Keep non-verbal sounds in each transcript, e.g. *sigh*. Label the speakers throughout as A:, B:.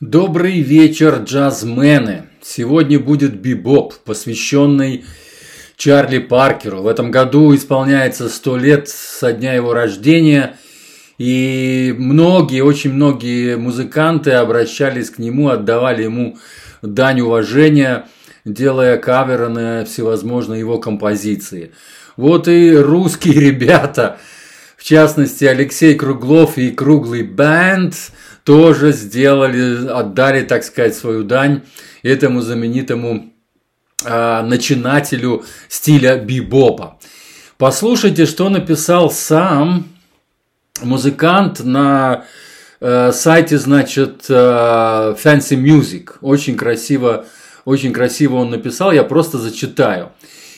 A: Добрый вечер, джазмены! Сегодня будет бибоп, посвященный Чарли Паркеру. В этом году исполняется сто лет со дня его рождения, и многие, очень многие музыканты обращались к нему, отдавали ему дань уважения, делая каверы на всевозможные его композиции. Вот и русские *laughs* ребята, частности Алексей Круглов и Круглый Бенд – тоже сделали, отдали, так сказать, свою дань этому знаменитому э, начинателю стиля бибопа. Послушайте, что написал сам музыкант на э, сайте, значит, э, Fancy Music. Очень красиво, очень красиво он написал, я просто зачитаю.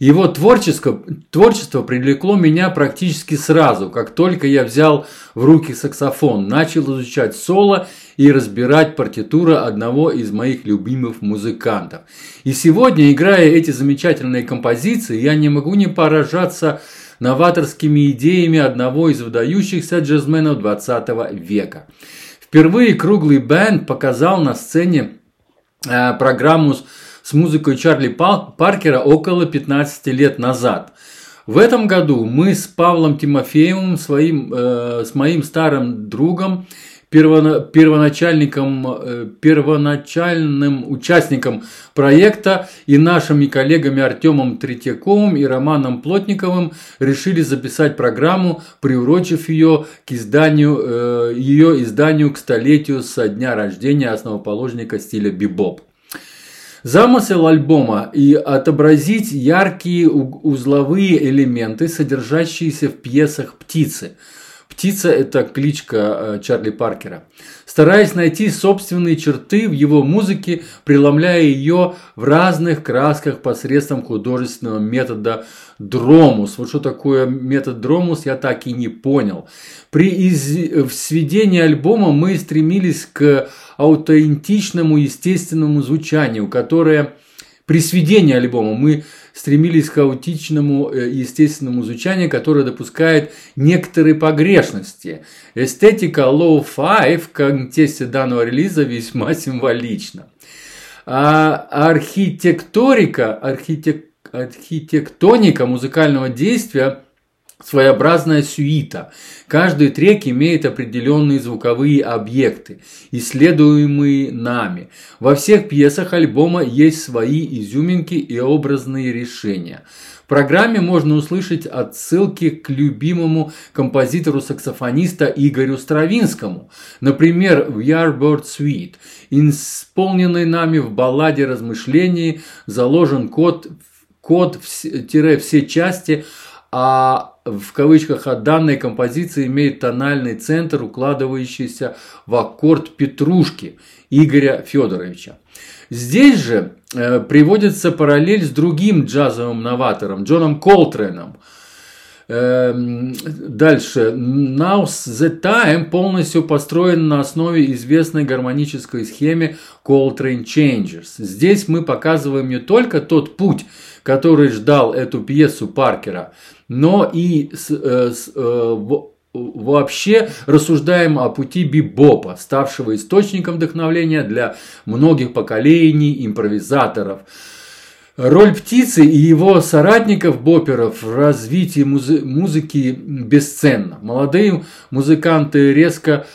A: Его творчество, творчество привлекло меня практически сразу, как только я взял в руки саксофон, начал изучать соло и разбирать партитуру одного из моих любимых музыкантов. И сегодня, играя эти замечательные композиции, я не могу не поражаться новаторскими идеями одного из выдающихся джазменов 20 века. Впервые круглый бенд показал на сцене э, программу с музыкой Чарли Паркера около 15 лет назад. В этом году мы с Павлом Тимофеевым, своим, э, с моим старым другом, первоначальником, э, первоначальным участником проекта и нашими коллегами Артемом Третьяковым и Романом Плотниковым решили записать программу, приурочив ее к изданию, э, ее изданию к столетию со дня рождения основоположника стиля бибоп. Замысел альбома и отобразить яркие узловые элементы, содержащиеся в пьесах «Птицы». «Птица» – это кличка э, Чарли Паркера. Стараясь найти собственные черты в его музыке, преломляя ее в разных красках посредством художественного метода дромус. Вот что такое метод дромус, я так и не понял. При из... сведении альбома мы стремились к аутентичному естественному звучанию, которое при сведении альбома мы стремились к хаотичному э, естественному звучанию, которое допускает некоторые погрешности. Эстетика low-fi в контексте данного релиза весьма *laughs* символична. А архитекторика, архитек, архитектоника музыкального действия – своеобразная сюита. Каждый трек имеет определенные звуковые объекты, исследуемые нами. Во всех пьесах альбома есть свои изюминки и образные решения. В программе можно услышать отсылки к любимому композитору-саксофониста Игорю Стравинскому. Например, в Yardbird Suite, исполненной нами в балладе размышлений, заложен код, код-все части – а в кавычках от данной композиции имеет тональный центр, укладывающийся в аккорд петрушки Игоря Федоровича. Здесь же э, приводится параллель с другим джазовым новатором Джоном Колтреном. Э, дальше. Now's the Time полностью построен на основе известной гармонической схемы Coltrane Changes. Здесь мы показываем не только тот путь, который ждал эту пьесу Паркера, но и с, э, с, э, вообще рассуждаем о пути бибопа, ставшего источником вдохновления для многих поколений импровизаторов. Роль птицы и его соратников боперов в развитии музы- музыки бесценна. Молодые музыканты резко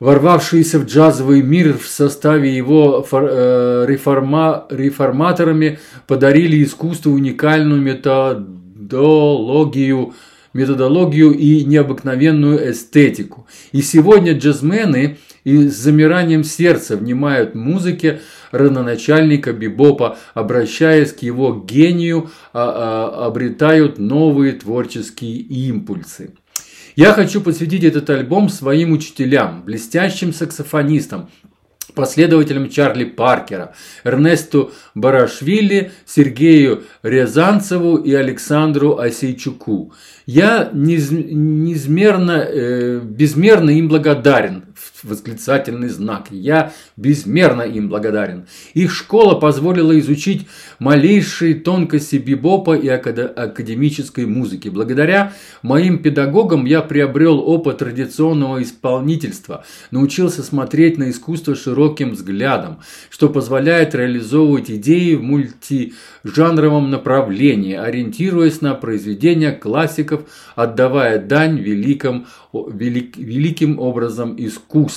A: ворвавшиеся в джазовый мир в составе его э, реформа, реформаторами, подарили искусству уникальную методологию, методологию и необыкновенную эстетику. И сегодня джазмены и с замиранием сердца внимают музыке родоначальника бибопа, обращаясь к его гению, а, а, обретают новые творческие импульсы. Я хочу посвятить этот альбом своим учителям, блестящим саксофонистам, последователям Чарли Паркера, Эрнесту Барашвили, Сергею Рязанцеву и Александру Осейчуку. Я неизмерно, э, безмерно им благодарен. Восклицательный знак. Я безмерно им благодарен. Их школа позволила изучить малейшие тонкости бибопа и академической музыки. Благодаря моим педагогам я приобрел опыт традиционного исполнительства, научился смотреть на искусство широким взглядом, что позволяет реализовывать идеи в мультижанровом направлении, ориентируясь на произведения классиков, отдавая дань великим, велик, великим образом искусства.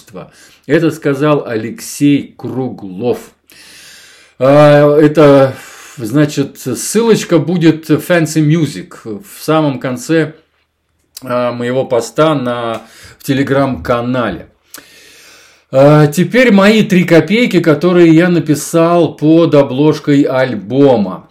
A: Это сказал Алексей Круглов. А, это значит ссылочка будет Fancy Music в самом конце а, моего поста на, в телеграм-канале. А, теперь мои три копейки, которые я написал под обложкой альбома.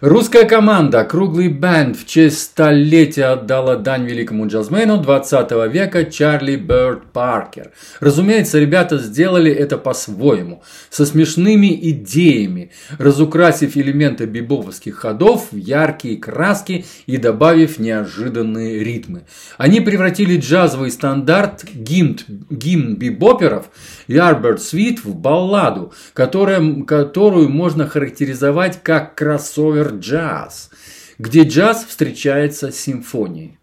A: Русская команда «Круглый бенд» в честь столетия отдала дань великому джазмену 20 века Чарли Бёрд Паркер. Разумеется, ребята сделали это по-своему, со смешными идеями, разукрасив элементы бибовских ходов в яркие краски и добавив неожиданные ритмы. Они превратили джазовый стандарт гимн, гимн бибоперов Yardbird Suite в балладу, которая, которую можно характеризовать как кроссовер джаз, где джаз встречается с симфонией.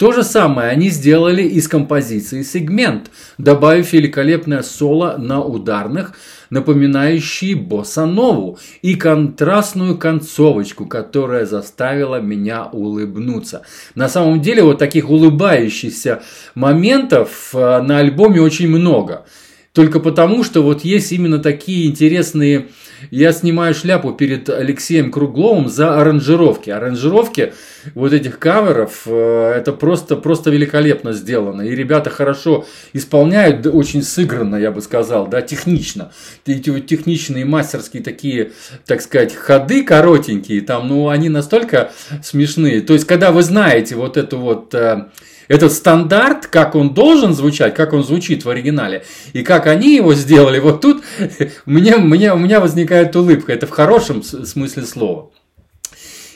A: То же самое они сделали из композиции сегмент, добавив великолепное соло на ударных, напоминающие босса-нову, и контрастную концовочку, которая заставила меня улыбнуться. На самом деле вот таких улыбающихся моментов э, на альбоме очень много. Только потому, что вот есть именно такие интересные я снимаю шляпу перед Алексеем Кругловым за аранжировки. Аранжировки вот этих каверов, э, это просто, просто великолепно сделано. И ребята хорошо исполняют, очень сыгранно, я бы сказал, да, технично. Эти вот техничные мастерские такие, так сказать, ходы коротенькие, там, ну, они настолько смешные. То есть, когда вы знаете вот эту вот э, этот стандарт, как он должен звучать, как он звучит в оригинале, и как они его сделали, вот тут *laughs* мне, мне, у меня возникает улыбка. Это в хорошем смысле слова.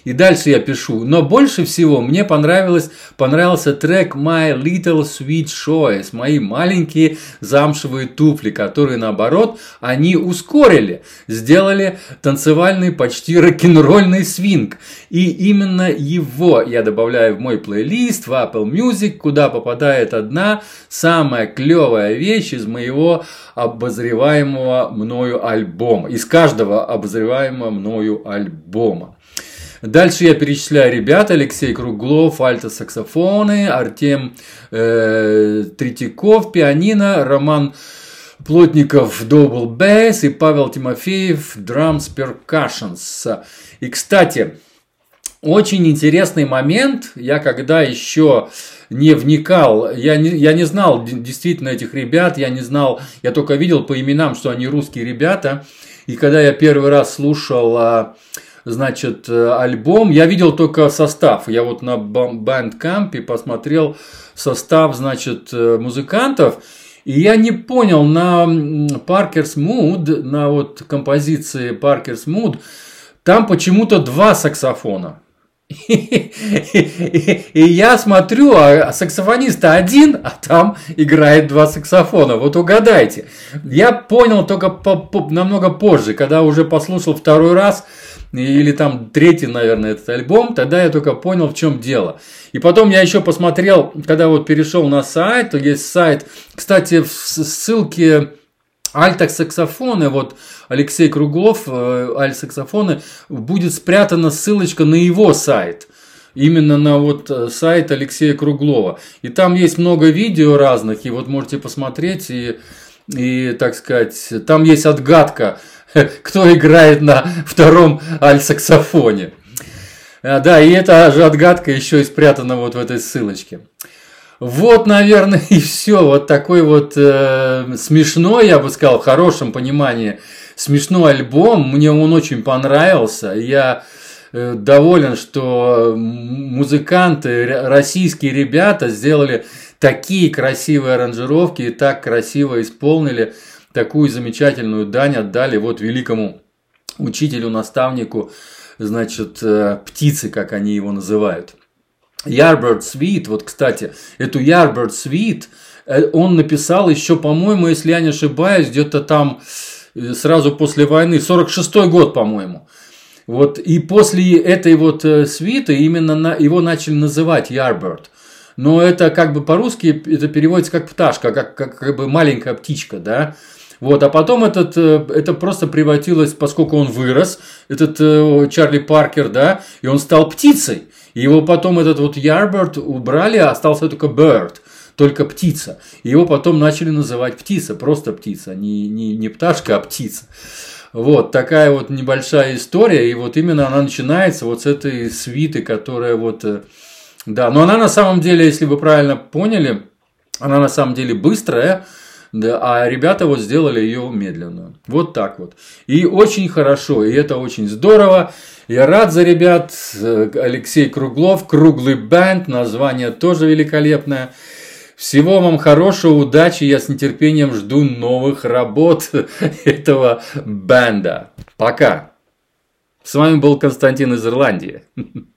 A: И дальше я пишу. Но больше всего мне понравилось, понравился трек My Little Sweet Choice, мои маленькие замшевые туфли, которые наоборот они ускорили, сделали танцевальный почти рок-н-ролльный свинг. И именно его я добавляю в мой плейлист в Apple Music, куда попадает одна самая клевая вещь из моего обозреваемого мною альбома, из каждого обозреваемого мною альбома. Дальше я перечисляю ребят. Алексей Круглов, альто-саксофоны, Артем э, Третьяков, пианино, Роман Плотников, Double Bass и Павел Тимофеев, Drums Percussions. И, кстати, очень интересный момент. Я когда еще не вникал, я не, я не знал действительно этих ребят, я не знал, я только видел по именам, что они русские ребята. И когда я первый раз слушал а, значит, э, альбом. Я видел только состав. Я вот на Bandcamp посмотрел состав, значит, э, музыкантов. И я не понял, на Parker's Mood, на вот композиции Parker's Mood, там почему-то два саксофона. И я смотрю, а саксофонист один, а там играет два саксофона. Вот угадайте. Я понял только намного позже, когда уже послушал второй раз – или там третий, наверное, этот альбом, тогда я только понял, в чем дело. И потом я еще посмотрел, когда вот перешел на сайт, то есть сайт, кстати, в ссылке альт-саксофоны, вот Алексей Круглов, э, альт-саксофоны, будет спрятана ссылочка на его сайт именно на вот э, сайт Алексея Круглова. И там есть много видео разных, и вот можете посмотреть, и, и так сказать, там есть отгадка, *laughs* кто играет на втором альт-саксофоне. А, да, и эта же отгадка еще и спрятана вот в этой ссылочке. Вот, наверное, *laughs* и все. Вот такой вот э, смешной, я бы сказал, в хорошем понимании, смешной альбом. Мне он очень понравился. Я э, доволен, что музыканты, российские ребята сделали такие красивые аранжировки и так красиво исполнили такую замечательную дань отдали вот великому учителю, наставнику, значит, э, птицы, как они его называют. Yardbird Suite, вот, кстати, эту Yardbird Suite, э, он написал еще, по-моему, если я не ошибаюсь, где-то там сразу после войны, 46-й год, по-моему. Вот, и после этой вот э, свиты именно на, его начали называть Yardbird. Но это как бы по-русски это переводится как пташка, как, как, как бы маленькая птичка, да. Вот, а потом этот, э, это просто превратилось, поскольку он вырос, этот э, Чарли Паркер, да, и он стал птицей. И его потом этот вот Ярберт убрали, а остался только Bird, только птица. Его потом начали называть птица, просто птица, не, не, не пташка, а птица. Вот такая вот небольшая история, и вот именно она начинается вот с этой свиты, которая вот, э, да, но она на самом деле, если вы правильно поняли, она на самом деле быстрая, да, а ребята вот сделали ее медленную. Вот так вот. И очень хорошо, и это очень здорово. Я рад за ребят. Алексей Круглов, Круглый бенд, название тоже великолепное. Всего вам хорошего, удачи. Я с нетерпением жду новых работ *laughs* этого бенда. Пока. С вами был Константин из Ирландии. *laughs*